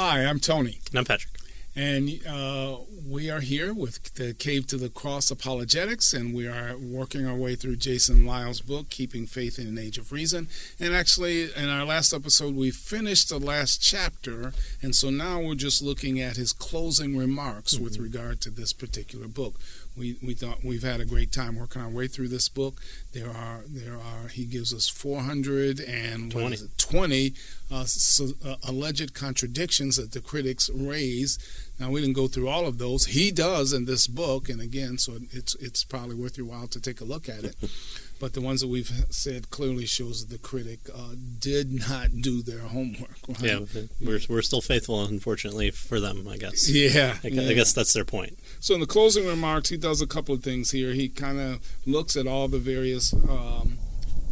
Hi, I'm Tony. And I'm Patrick. And uh, we are here with the Cave to the Cross Apologetics, and we are working our way through Jason Lisle's book, Keeping Faith in an Age of Reason. And actually, in our last episode, we finished the last chapter, and so now we're just looking at his closing remarks mm-hmm. with regard to this particular book. We, we thought we've had a great time working our way through this book. There are there are he gives us 420 uh, so, uh, alleged contradictions that the critics raise now we didn't go through all of those. He does in this book, and again, so it's it's probably worth your while to take a look at it. but the ones that we've said clearly shows that the critic uh, did not do their homework. Right? Yeah, we're we're still faithful, unfortunately for them, I guess. Yeah I, yeah I, guess that's their point. So in the closing remarks, he does a couple of things here. He kind of looks at all the various um,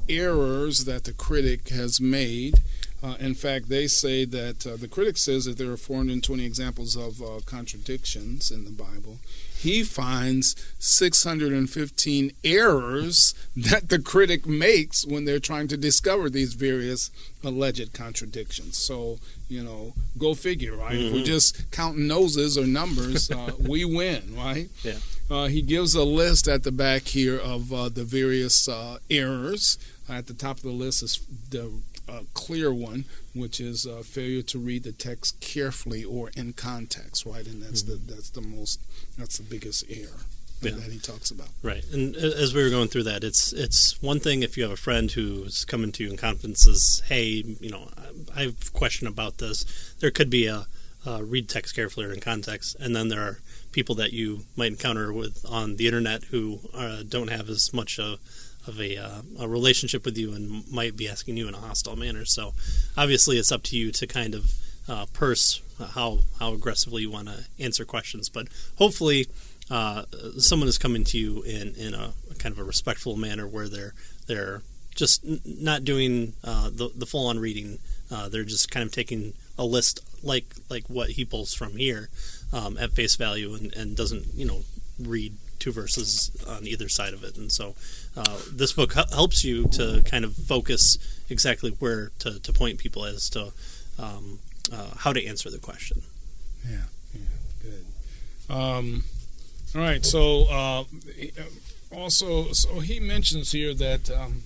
errors that the critic has made uh, in fact, they say that uh, the critic says that there are 420 examples of uh, contradictions in the Bible. He finds 615 errors that the critic makes when they're trying to discover these various alleged contradictions. So, you know, go figure, right? Mm-hmm. If we're just counting noses or numbers, uh, we win, right? Yeah. Uh, he gives a list at the back here of uh, the various errors. At the top of the list is the a clear one, which is uh, failure to read the text carefully or in context, right? And that's mm-hmm. the that's the most that's the biggest error yeah. that he talks about. Right. And as we were going through that, it's it's one thing if you have a friend who's coming to you in confidence says, "Hey, you know, I have a question about this." There could be a uh, read text carefully or in context, and then there are people that you might encounter with on the internet who uh, don't have as much of of a, uh, a relationship with you and might be asking you in a hostile manner. So obviously, it's up to you to kind of uh, purse how how aggressively you want to answer questions. But hopefully, uh, someone is coming to you in in a, a, kind of a respectful manner where they're they're just not doing uh, the the full on reading. Uh, they're just kind of taking a list like like what he pulls from here um, at face value and, and doesn't you know read two verses on either side of it. And so uh, this book helps you to kind of focus exactly where to, to point people as to um, uh, how to answer the question. Yeah, yeah, good. Um, all right, so uh, also, so he mentions here that um,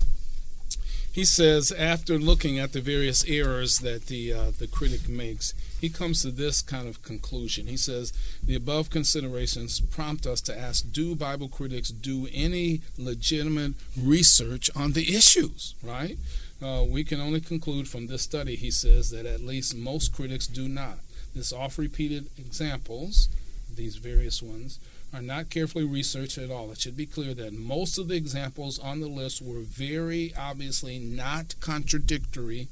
he says after looking at the various errors that the uh, the critic makes, he comes to this kind of conclusion. He says the above considerations prompt us to ask: Do Bible critics do any legitimate research on the issues? Right. Uh, we can only conclude from this study, he says, that at least most critics do not. This oft repeated examples, these various ones, are not carefully researched at all. It should be clear that most of the examples on the list were very obviously not contradictory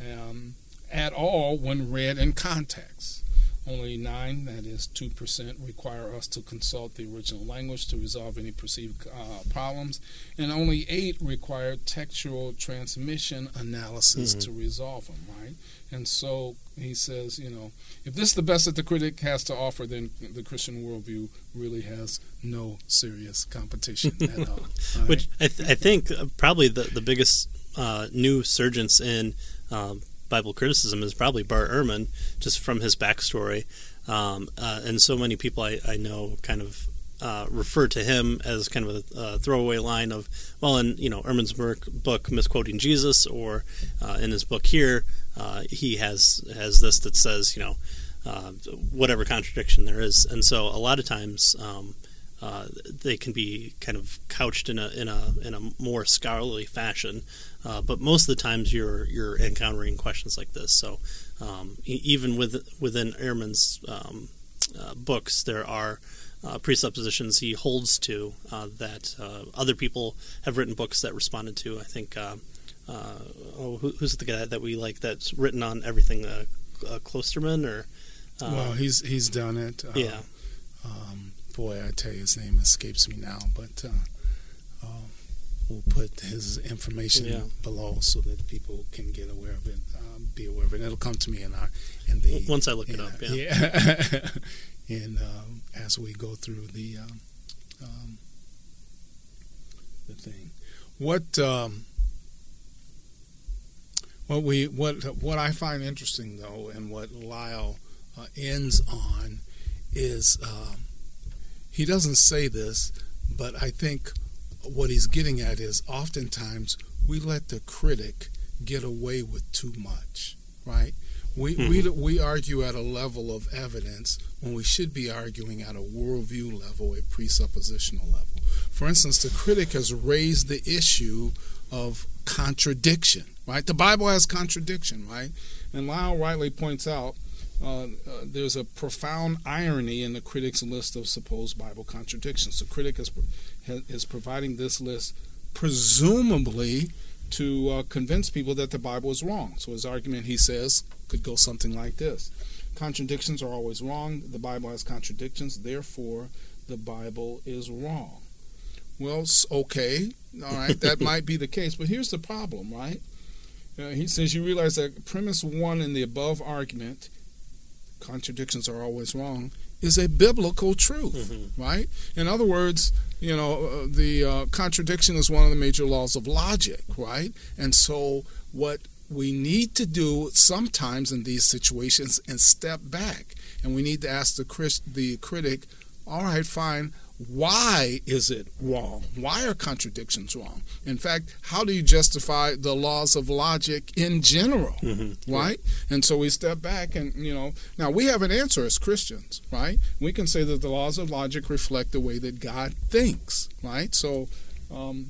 um, at all when read in context. Only nine, that is 2%, require us to consult the original language to resolve any perceived uh, problems, and only eight require textual transmission analysis mm-hmm. to resolve them, right? And so he says, you know, if this is the best that the critic has to offer, then the Christian worldview really has no serious competition at all. all Which I, th- I, think uh, probably the, the biggest uh, new surgence in um, Bible criticism is probably Bart Ehrman, just from his backstory. Um, uh, and so many people I, I know kind of uh, refer to him as kind of a, throwaway line of, well, in you know Ehrman's book, misquoting Jesus, or uh, in his book here, uh, he has has this that says, you know, uh, whatever contradiction there is, and so a lot of times um, uh, they can be kind of couched in a in a in a more scholarly fashion. Uh, but most of the times you're you're encountering questions like this. So um, even with within Ehrman's um, uh, books, there are uh, presuppositions he holds to uh, that uh, other people have written books that responded to. I think. oh, who, who's the guy that we like that's written on everything? Klosterman or well, he's he's done it. yeah. Um, boy, I tell you, his name escapes me now, but uh, uh, we'll put his information yeah. below so that people can get aware of it, um, be aware of it. It'll come to me in our in the once I look it up. Yeah, yeah. and um, as we go through the um, um the thing, what um, What we what what I find interesting though, and what Lisle uh, ends on, is um, he doesn't say this, but I think what he's getting at is oftentimes we let the critic get away with too much, right? We, mm-hmm. we, we argue at a level of evidence when we should be arguing at a worldview level, a presuppositional level. For instance, the critic has raised the issue of contradiction, right? The Bible has contradiction, right? And Lisle rightly points out uh, uh, there's a profound irony in the critic's list of supposed Bible contradictions. The critic is, is providing this list presumably to uh, convince people that the Bible is wrong. So his argument, he says, could go something like this Contradictions are always wrong. The Bible has contradictions, therefore, the Bible is wrong. Well, okay, all right, that might be the case, but here's the problem, right? Uh, he says you realize that premise one in the above argument, contradictions are always wrong, is a biblical truth, mm-hmm. right? In other words, you know, uh, the uh, contradiction is one of the major laws of logic, right? And so what we need to do sometimes in these situations and step back and we need to ask the, Chris, the critic all right fine why is it wrong why are contradictions wrong in fact how do you justify the laws of logic in general mm-hmm. right and so we step back and you know now we have an answer as christians right we can say that the laws of logic reflect the way that god thinks right so um,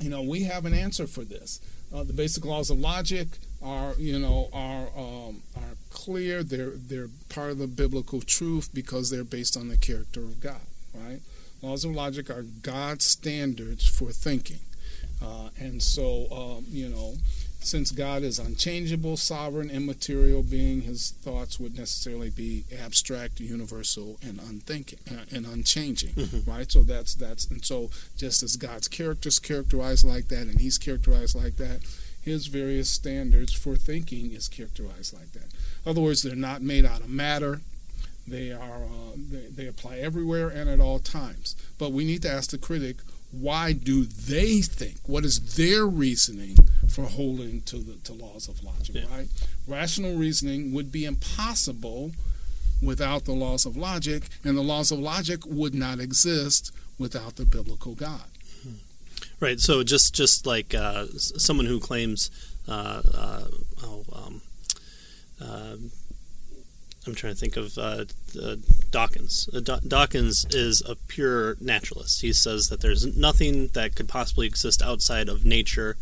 you know we have an answer for this uh, the basic laws of logic are, you know, are um, are clear. They're they're part of the biblical truth because they're based on the character of God. Right? Laws of logic are God's standards for thinking, uh, and so um, you know since God is unchangeable, sovereign, immaterial being, his thoughts would necessarily be abstract, universal, and unthinking uh, and unchanging, mm-hmm. right? So that's that's and so just as God's characters characterized like that, and he's characterized like that, his various standards for thinking is characterized like that. In other words, they're not made out of matter. They are uh, they, they apply everywhere and at all times. But we need to ask the critic why do they think? What is their reasoning for holding to the to laws of logic? Yeah. Right? Rational reasoning would be impossible without the laws of logic, and the laws of logic would not exist without the biblical God. Hmm. Right. So just just like uh, someone who claims, uh, uh, oh, um, uh, I'm trying to think of uh, uh, Dawkins. Uh, Dawkins is a pure naturalist. He says that there's nothing that could possibly exist outside of nature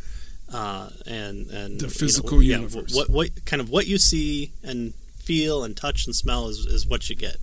uh, and and the physical you know, universe. Yeah, what what kind of what you see and feel and touch and smell is is what you get.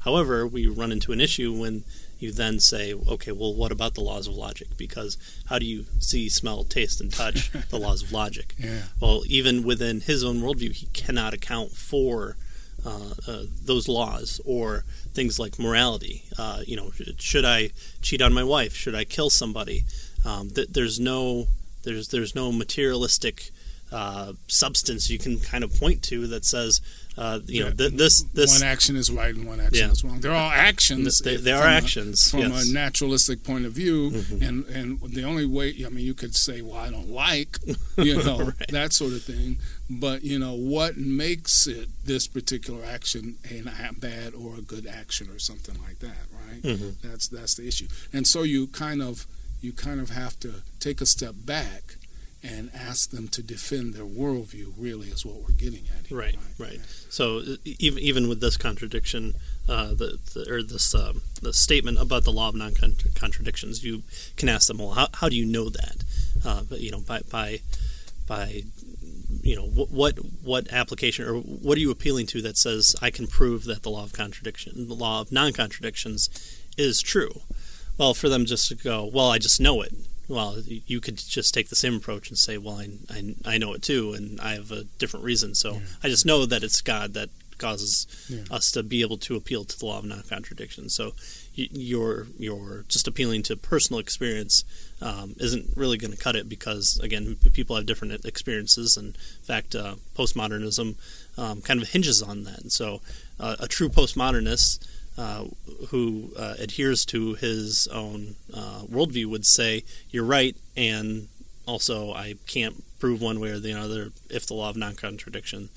However, we run into an issue when you then say, okay, well, what about the laws of logic? Because how do you see, smell, taste, and touch the laws of logic? Yeah. Well, even within his own worldview, he cannot account for uh, uh, those laws or things like morality. Uh, you know, should I cheat on my wife? Should I kill somebody? Um, th- there's no there's there's no materialistic uh, substance you can kind of point to that says uh, you yeah. know th- this this one action is right and one action yeah. is wrong. They're all actions. They, they are actions from yes. a naturalistic point of view, mm-hmm. and and the only way I mean you could say well I don't like you know right. that sort of thing, but you know what makes it this particular action a bad or a good action or something like that, right? Mm-hmm. That's that's the issue, and so you kind of you kind of have to take a step back and ask them to defend their worldview. Really, is what we're getting at here. Right, right. right. So even even with this contradiction, uh, the, the, or this um, the statement about the law of non contradictions, you can ask them, well, how, how do you know that? Uh, but you know, by by by you know what what application or what are you appealing to that says I can prove that the law of contradiction, the law of non contradictions, is true? Well, for them just to go, well, I just know it well, you could just take the same approach and say, well, I, I, I know it too, and I have a different reason. So yeah. I just know that it's God that causes yeah. us to be able to appeal to the law of non-contradiction. So you're you're just appealing to personal experience um, isn't really going to cut it because again, people have different experiences, and in fact, uh, postmodernism um, kind of hinges on that. And so, uh, a true postmodernist uh, who uh, adheres to his own uh, worldview would say you're right and also I can't prove one way or the other if the law of non-contradiction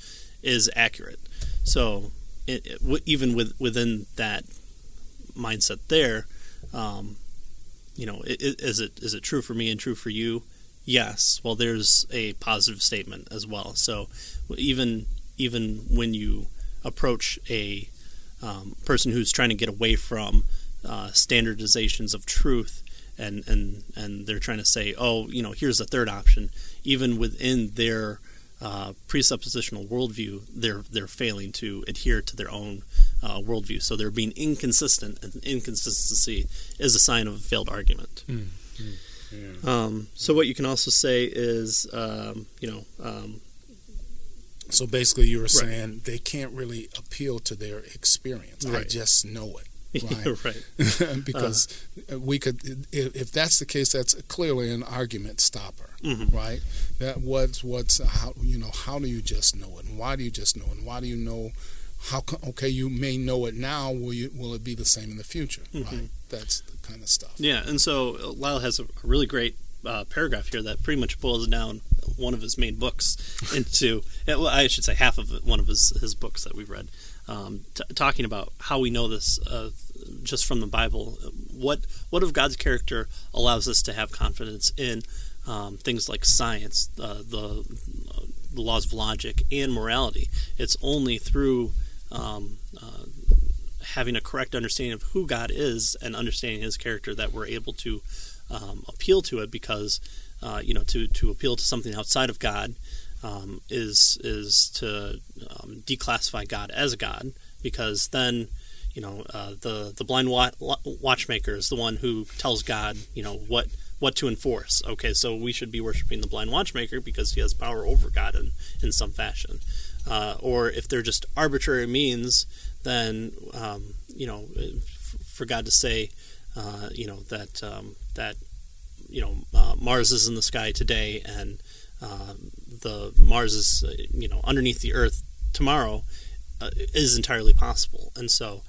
is accurate. So it, it, w- even with within that mindset there, um, you know, it, is it is it true for me and true for you? Yes. Well, there's a positive statement as well. So even even when you approach a um, person who's trying to get away from uh, standardizations of truth and, and and they're trying to say, oh, you know, here's a third option. Even within their uh, presuppositional worldview, they're they're failing to adhere to their own uh, worldview. So they're being inconsistent, and inconsistency is a sign of a failed argument. Mm, yeah. um, so what you can also say is, um, you know. Um, so basically, you were right. saying they can't really appeal to their experience. Right. I just know it. Right, right. because uh, we could, if, if, that's the case, that's clearly an argument stopper, mm-hmm. right? That what's what's how you know how do you just know it, and why do you just know it, and why do you know how okay you may know it now will you will it be the same in the future mm-hmm. right that's the kind of stuff yeah and so uh, lisle has a really great uh, paragraph here that pretty much boils down one of his main books into well i should say half of it, one of his, his books that we've read um, t- talking about how we know this uh, just from the bible what what of god's character allows us to have confidence in um, things like science uh, the the laws of logic and morality. It's only through um, uh, having a correct understanding of who God is and understanding His character that we're able to um, appeal to it. Because uh, you know, to to appeal to something outside of God um, is is to um, declassify God as a God. Because then, you know, uh, the the blind wa- watchmaker is the one who tells God, you know, what what to enforce. Okay, so we should be worshiping the blind watchmaker because he has power over God in, in some fashion uh, or if they're just arbitrary means, then um, you know, for God to say, uh, you know that um, that you know uh, Mars is in the sky today and uh, the Mars is uh, you know underneath the Earth tomorrow uh, is entirely possible, and so.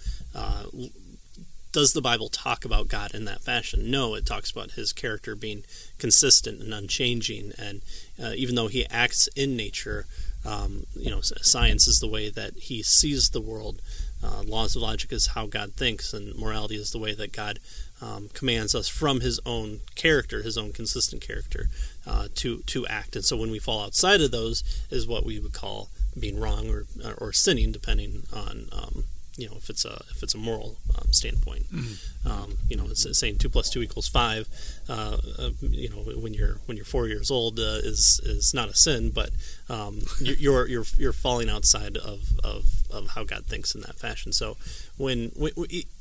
does the Bible talk about God in that fashion? No, it talks about his character being consistent and unchanging, and even though he acts in nature, um, you know, science is the way that he sees the world. Uh, laws of logic is how God thinks, and morality is the way that God um, commands us from His own character, His own consistent character, uh, to to act. And so, when we fall outside of those, is what we would call being wrong or or sinning, depending on um, you know if it's a if it's a moral um, standpoint. Mm-hmm. Um, you know, it's saying two plus two equals five. Uh, uh, you know, when you're when you're four years old uh, is is not a sin, but um, you're you're you're falling outside of, of of how God thinks in that fashion. So when,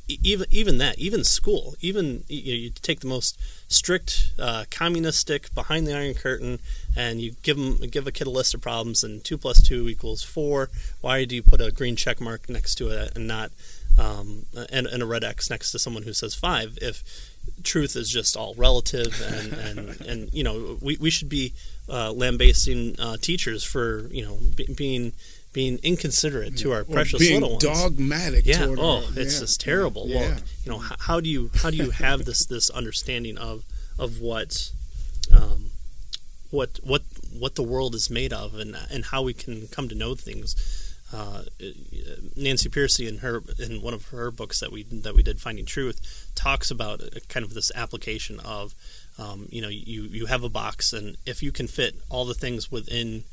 even even that, even school, even you, know, you take the most strict uh, communistic behind the iron curtain, and you give them give a kid a list of problems, and two plus two equals four. Why do you put a green check mark next to it and not um, and, and a red X next to someone who says five? If truth is just all relative, and and, and you know we, we should be uh, lambasting uh, teachers for you know being being inconsiderate to our precious being little ones. dogmatic. Yeah. oh, our, it's yeah. just terrible. Yeah. Well, you know, how, how, do you how do you have this this understanding of of what um, what what what the world is made of and and how we can come to know things. Uh, Nancy Pearcey in her in one of her books that we that we did Finding Truth talks about kind of this application of um, you know you you have a box and if you can fit all the things within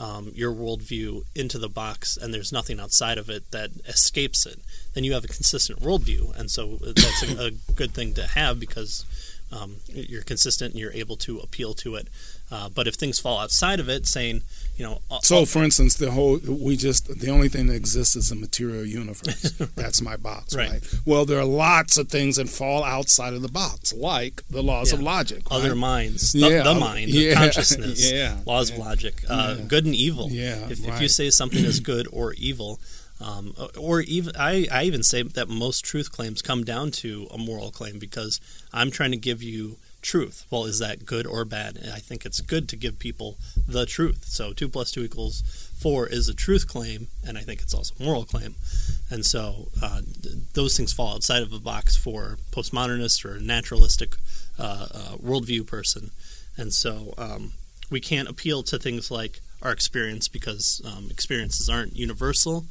um, your worldview into the box and there's nothing outside of it that escapes it, then you have a consistent worldview. And so that's a, a good thing to have because um, you're consistent and you're able to appeal to it. Uh, but if things fall outside of it, saying, you know, so for instance, the whole we just the only thing that exists is a material universe. That's my box, right. right. Well, there are lots of things that fall outside of the box, like the laws yeah. of logic, right? other minds, the, yeah. the mind, yeah. consciousness, yeah. laws of logic, uh, good and evil. Yeah, if, right. if you say something is good or evil, um, or even I, I even say that most truth claims come down to a moral claim because I'm trying to give you truth. Well, is that good or bad? I think it's good to give people the truth. So two plus two equals four is a truth claim, and I think it's also a moral claim. And so uh, those things fall outside of the box for postmodernist or naturalistic uh, uh, worldview person. and so um, we can't appeal to things like our experience because um, experiences aren't universal.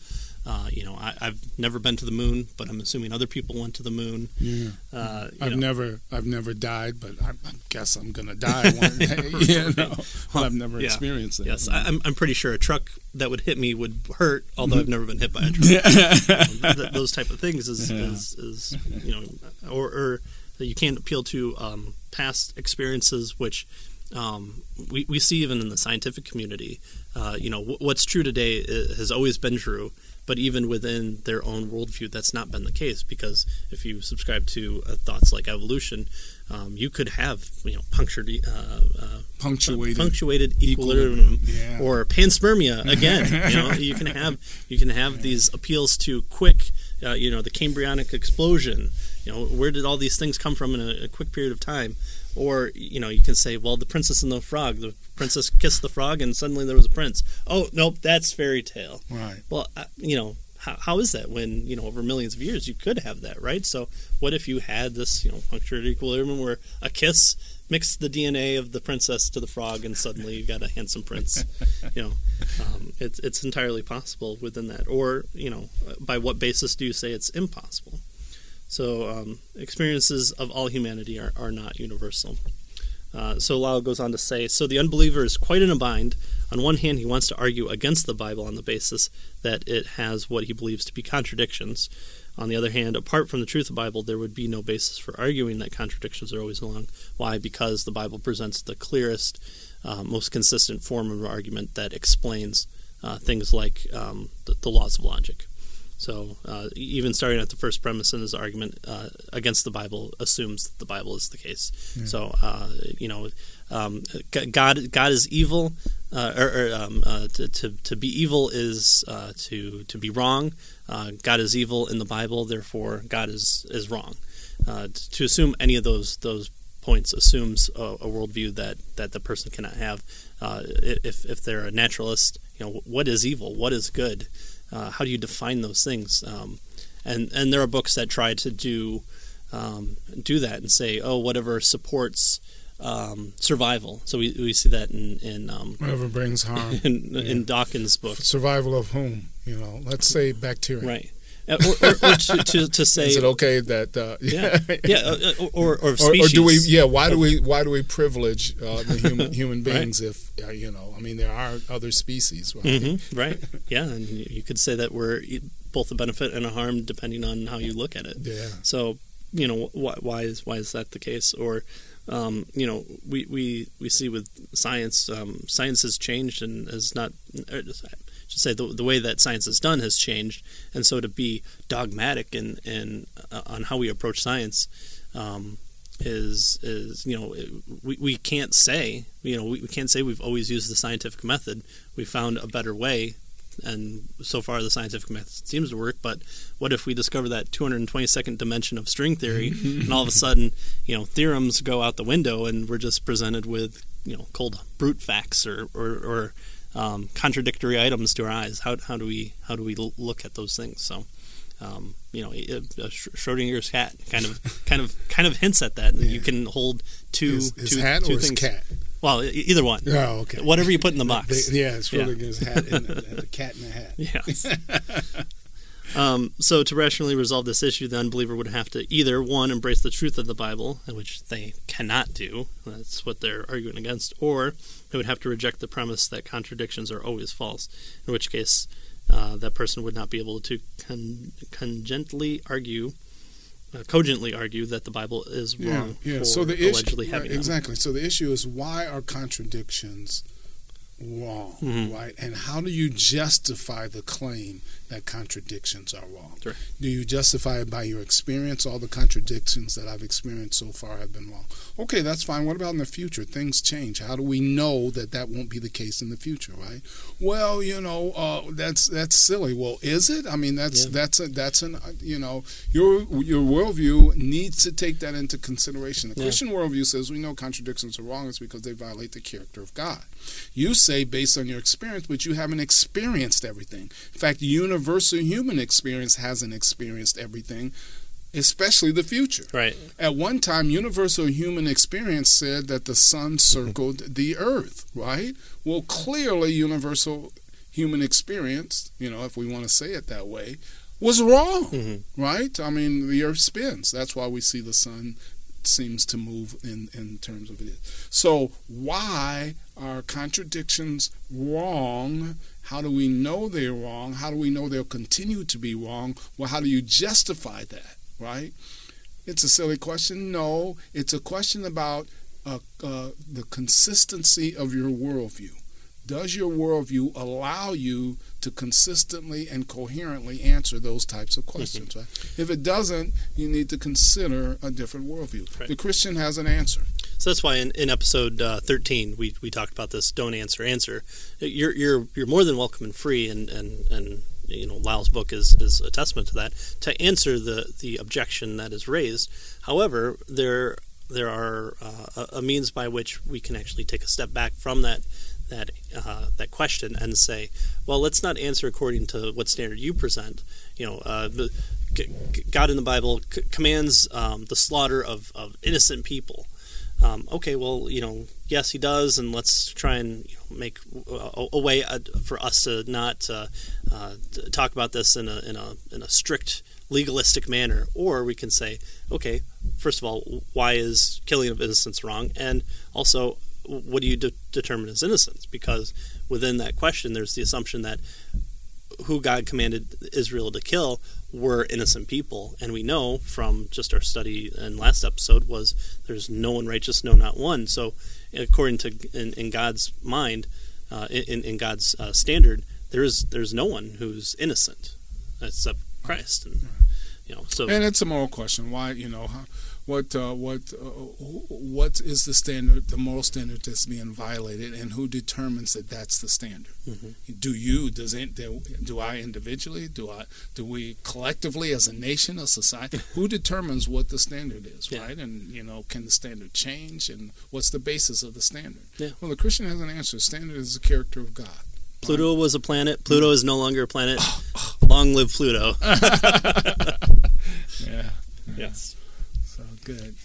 Uh, you know, I, have never been to the moon, but I'm assuming other people went to the moon. Yeah. Uh, I've know. never, I've never died, but I, I guess I'm gonna die one day. you know, well, I've never yeah. experienced that. Yes, I, am I'm pretty sure a truck that would hit me would hurt, although I've never been hit by a truck. um, those type of things is, yeah. is, is, you know, or, or you can't appeal to um, past experiences, which um, we, we see even in the scientific community. Uh, you know, w- what's true today has always been true, but even within their own worldview, that's not been the case because if you subscribe to uh, thoughts like evolution, um, you could have you know punctured, uh, uh, punctuated, punctuated equilibrium, yeah. or panspermia. Again, you know, you can have you can have these appeals to quick, uh, you know, the Cambrionic explosion. You know, where did all these things come from in a, a quick period of time? Or you know, you can say, well, the princess and the frog. The princess kissed the frog, and suddenly there was a prince. Oh, nope, that's fairy tale. Right. Well, uh, you know, how, how is that when you know over millions of years you could have that, right? So, what if you had this, you know, punctured equilibrium where a kiss mixed the DNA of the princess to the frog, and suddenly you got a handsome prince? you know, um, it's it's entirely possible within that. Or you know, by what basis do you say it's impossible? So um, experiences of all humanity are, are not universal. Uh, so Lau goes on to say, so the unbeliever is quite in a bind. On one hand, he wants to argue against the Bible on the basis that it has what he believes to be contradictions. On the other hand, apart from the truth of the Bible, there would be no basis for arguing that contradictions are always wrong. Why? Because the Bible presents the clearest, uh, most consistent form of argument that explains uh, things like um, the, the laws of logic. So uh, even starting at the first premise in his argument uh, against the Bible assumes that the Bible is the case. Yeah. So uh, you know, um, God God is evil, uh, or, or um, uh, to, to, to be evil is uh, to to be wrong. God is evil in the Bible, therefore God is is wrong. to assume any of those those points assumes a, a worldview that that the person cannot have. if if they're a naturalist, you know, what is evil? What is good? Uh, how do you define those things? Um, and and there are books that try to do um, do that and say, oh, whatever supports um, survival. So we, we see that in, in um, whatever brings harm in, yeah. in, Dawkins' book. Survival of whom? You know, let's say bacteria. Right. Uh, or, or, or to, to, to, say, is it okay that uh, yeah. yeah. Uh, uh or, or, or, do we yeah why do we why do we privilege uh, the human human beings right. if uh, you know I mean there are other species right? Mm-hmm. right. Yeah and you could say that we're both a benefit and a harm depending on how you look at it. Yeah. So you know why, why is why is that the case? Or um, you know, we, we, we see with science, um, science has changed and has not, should say the, the way that science is done has changed, and so to be dogmatic in, in uh, on how we approach science um, is is you know we, we can't say you know we, we can't say we've always used the scientific method. We found a better way, and so far the scientific method seems to work. But what if we discover that 222nd dimension of string theory, and all of a sudden you know theorems go out the window, and we're just presented with you know cold brute facts or or, or um, contradictory items to our eyes. How, how do we how do we look at those things? So, um, you know, Schrodinger's cat kind of kind of kind of hints at that. Yeah. You can hold two his, his two, hat two or things. his cat. Well, either one. Oh, okay. Whatever you put in the box. Yeah, it's Schrodinger's yeah. hat and the, the cat in the hat. Yes. Um, so, to rationally resolve this issue, the unbeliever would have to either one embrace the truth of the Bible, which they cannot do. That's what they're arguing against, or they would have to reject the premise that contradictions are always false. In which case, uh, that person would not be able to con- congently argue. Uh, cogently argue that the Bible is wrong yeah, yeah. so the allegedly issue, having exactly. So the issue is why are contradictions wrong, mm-hmm. right? And how do you justify the claim that contradictions are wrong? Sure. Do you justify it by your experience? All the contradictions that I've experienced so far have been wrong. Okay, that's fine. What about in the future? Things change. How do we know that that won't be the case in the future, right? Well, you know, uh, that's that's silly. Well, is it? I mean, that's yeah. that's a, that's an you know your your worldview needs to take that into consideration. The yeah. Christian worldview says we know contradictions are wrong. It's because they violate the character of God. You say based on your experience, but you haven't experienced everything. In fact, universal human experience hasn't experienced everything. especially the future. Right. At one time, universal human experience said that the sun circled the earth, right? Well, clearly, universal human experience, you know, if we want to say it that way, was wrong, Mm-hmm. right? I mean, the earth spins. That's why we see the sun seems to move in, in terms of it. So, why are contradictions wrong? How do we know they're wrong? How do we know they'll continue to be wrong? Well, how do you justify that, right? It's a silly question. No, it's a question about uh, uh, the consistency of your worldview. Does your worldview allow you to consistently and coherently answer those types of questions? Right? If it doesn't, you need to consider a different worldview. Right. The Christian has an answer. So that's why in, in episode uh, 13 we, we talked about this don't answer answer. You're you're you're more than welcome and free and and, and you know Lisle's book is, is a testament to that to answer the, the objection that is raised. However, there there are uh, a, a means by which we can actually take a step back from that that uh, that question and say, well, let's not answer according to what standard you present. You know, uh, God in the Bible c- commands um, the slaughter of, of innocent people. Um, okay, well, you know, yes, he does, and let's try and you know, make a, a way uh, for us to not uh, uh, talk about this in a in a in a strict legalistic manner. Or we can say, okay, first of all, why is killing of innocents wrong, and also, what do you de- determine as innocence? Because within that question, there's the assumption that who God commanded Israel to kill were innocent people, and we know from just our study in last episode was there's no one righteous, no, not one. So, according to in, in God's mind, uh, in, in God's uh, standard, there is there's no one who's innocent except Christ, and you know. So And it's a moral question. Why, you know, what, uh, what, uh, what is the standard, the moral standard that's being violated, and who determines that that's the standard? Mhm. Do you? Does it? Do, do I individually? Do I? Do we collectively, as a nation, a society? who determines what the standard is? Yeah. Right? And you know, can the standard change? And what's the basis of the standard? Yeah. Well, the Christian has an answer. Standard is the character of God. Pluto was a planet. Pluto is no longer a planet. Long live Pluto. Yeah. yes. So good.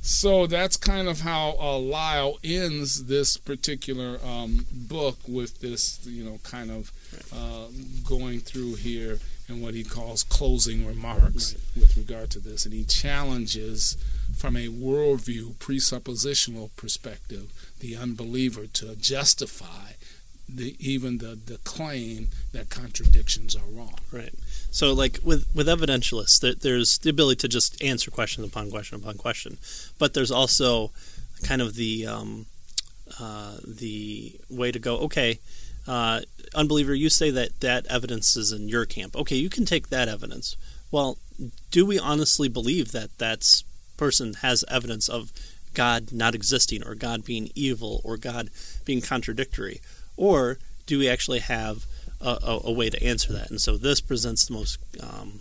So that's kind of how uh, Lisle ends this particular um, book with this, you know, kind of uh, going through here and what he calls closing remarks with regard to this. And he challenges from a worldview, presuppositional perspective, the unbeliever to justify the, even the, the claim that contradictions are wrong. Right. So, like with with evidentialists, there, there's the ability to just answer question upon question upon question, but there's also kind of the um, uh, the way to go. Okay, uh, unbeliever, you say that that evidence is in your camp. Okay, you can take that evidence. Well, do we honestly believe that that person has evidence of God not existing, or God being evil, or God being contradictory, or do we actually have a, a, a way to answer that? And so this presents the most um,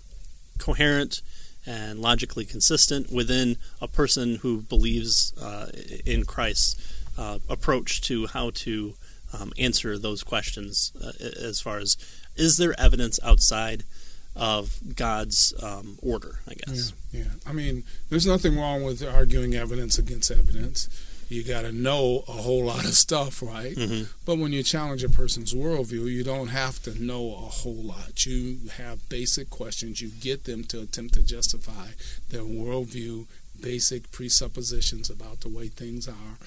coherent and logically consistent within a person who believes uh, in Christ's uh, approach to how to um, answer those questions uh, as far as is there evidence outside of God's um, order, I guess. Yeah, yeah. I mean, there's nothing wrong with arguing evidence against evidence. You got to know a whole lot of stuff, right? Mhm. But when you challenge a person's worldview, you don't have to know a whole lot. You have basic questions. You get them to attempt to justify their worldview, basic presuppositions about the way things are,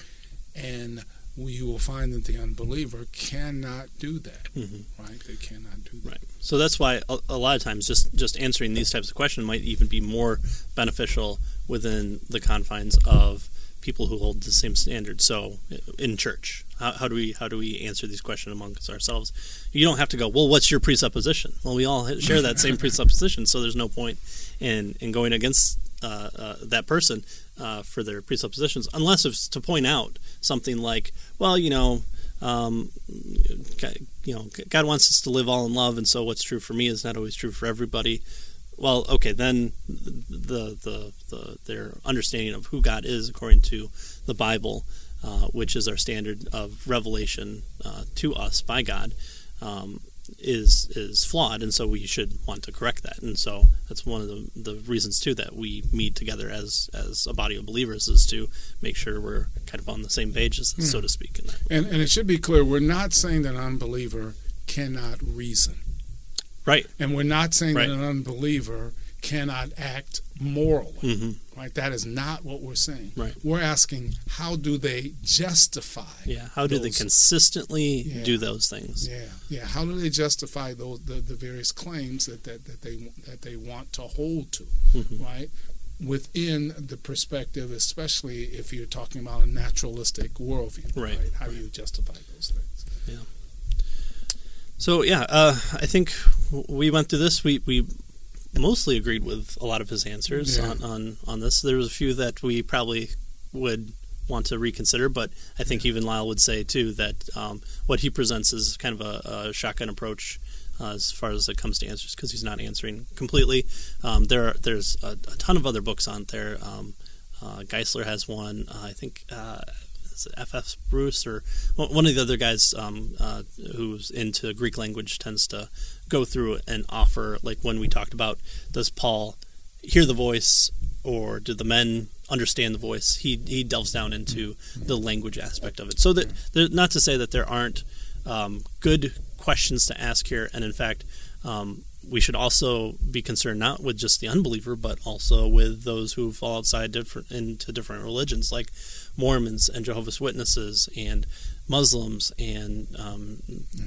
and you will find that the unbeliever cannot do that, Mhm. right? They cannot do that. Right. So that's why a, a lot of times just just answering these types of questions might even be more beneficial within the confines of people who hold the same standard. So in church, how, how do we how do we answer these questions amongst ourselves? You don't have to go, well, what's your presupposition? Well, we all share that same presupposition, so there's no point in in going against uh, uh, that person uh, for their presuppositions, unless it's to point out something like, well, you know. Um, you know, God wants us to live all in love, and so what's true for me is not always true for everybody. Well, okay, then the the, the their understanding of who God is according to the Bible, uh, which is our standard of revelation uh, to us by God, um, is is flawed, and so we should want to correct that. And so that's one of the, the reasons too that we meet together as as a body of believers is to make sure we're kind of on the same page, so Hmm. to speak. In that. And, and it should be clear we're not saying that an unbeliever cannot reason. Right. And we're not saying Right. that an unbeliever cannot act morally. hmm Right? That is not what we're saying. Right. We're asking how do they justify? Yeah. How do they consistently Yeah. do those things? Yeah, yeah. How do they justify those the, the various claims that, that, that they that they want to hold to, Mhm. right? Within the perspective, especially if you're talking about a naturalistic worldview, Right, How do you justify those things? So yeah, uh, I think we went through this. We we mostly agreed with a lot of his answers Yeah. on, on on this. There was a few that we probably would want to reconsider, but I think even Lisle would say too that um, what he presents is kind of a, a shotgun approach. Uh, as far as it comes to answers, because he's not answering completely. Um, there, are, there's a, a ton of other books on there. Um, uh, Geisler has one. Uh, I think uh, is F.F. Bruce or one of the other guys um, uh, who's into Greek language tends to go through and offer, like when we talked about, does Paul hear the voice or do the men understand the voice? He he delves down into the language aspect of it. So that not to say that there aren't um, good questions to ask here, and in fact. Um, we should also be concerned not with just the unbeliever, but also with those who fall outside different into different religions, like Mormons and Jehovah's Witnesses and Muslims and um,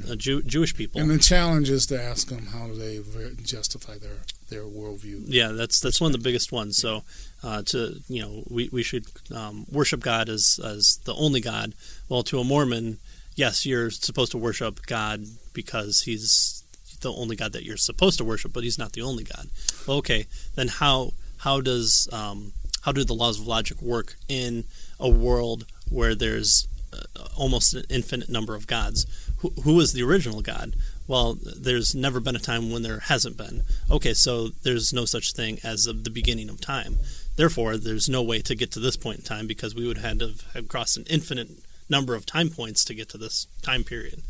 uh, Jew- Jewish people. And the challenge is to ask them how do they justify their their worldview. Yeah, that's that's one of the biggest ones. So, uh, to you know, we we should um, worship God as as the only God. Well, to a Mormon, yes, you're supposed to worship God because He's the only God that you're supposed to worship, but He's not the only God. Well, okay, then how how does um, how do the laws of logic work in a world where there's uh, almost an infinite number of gods? Who, who is the original God? Well, there's never been a time when there hasn't been. Okay, so there's no such thing as the beginning of time. Therefore, there's no way to get to this point in time because we would have had to have crossed an infinite number of time points to get to this time period.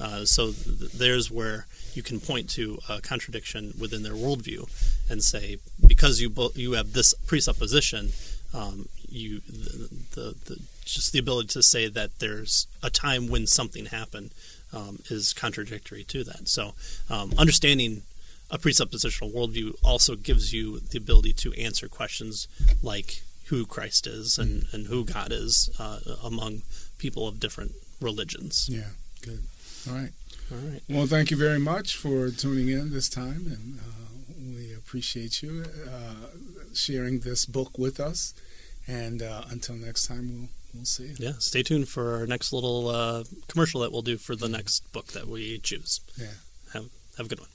Uh, so th- there's where you can point to a contradiction within their worldview and say because you bo- you have this presupposition, um, you the, the, the just the ability to say that there's a time when something happened um, is contradictory to that. So um, understanding a presuppositional worldview also gives you the ability to answer questions like who Christ is and, and who God is uh, among people of different religions. Yeah, good. All right. All right. Well, thank you very much for tuning in this time, and uh, we appreciate you uh, sharing this book with us. And uh, until next time, we'll we'll see you. Yeah, stay tuned for our next little uh, commercial that we'll do for the next book that we choose. Yeah. Have, have a good one.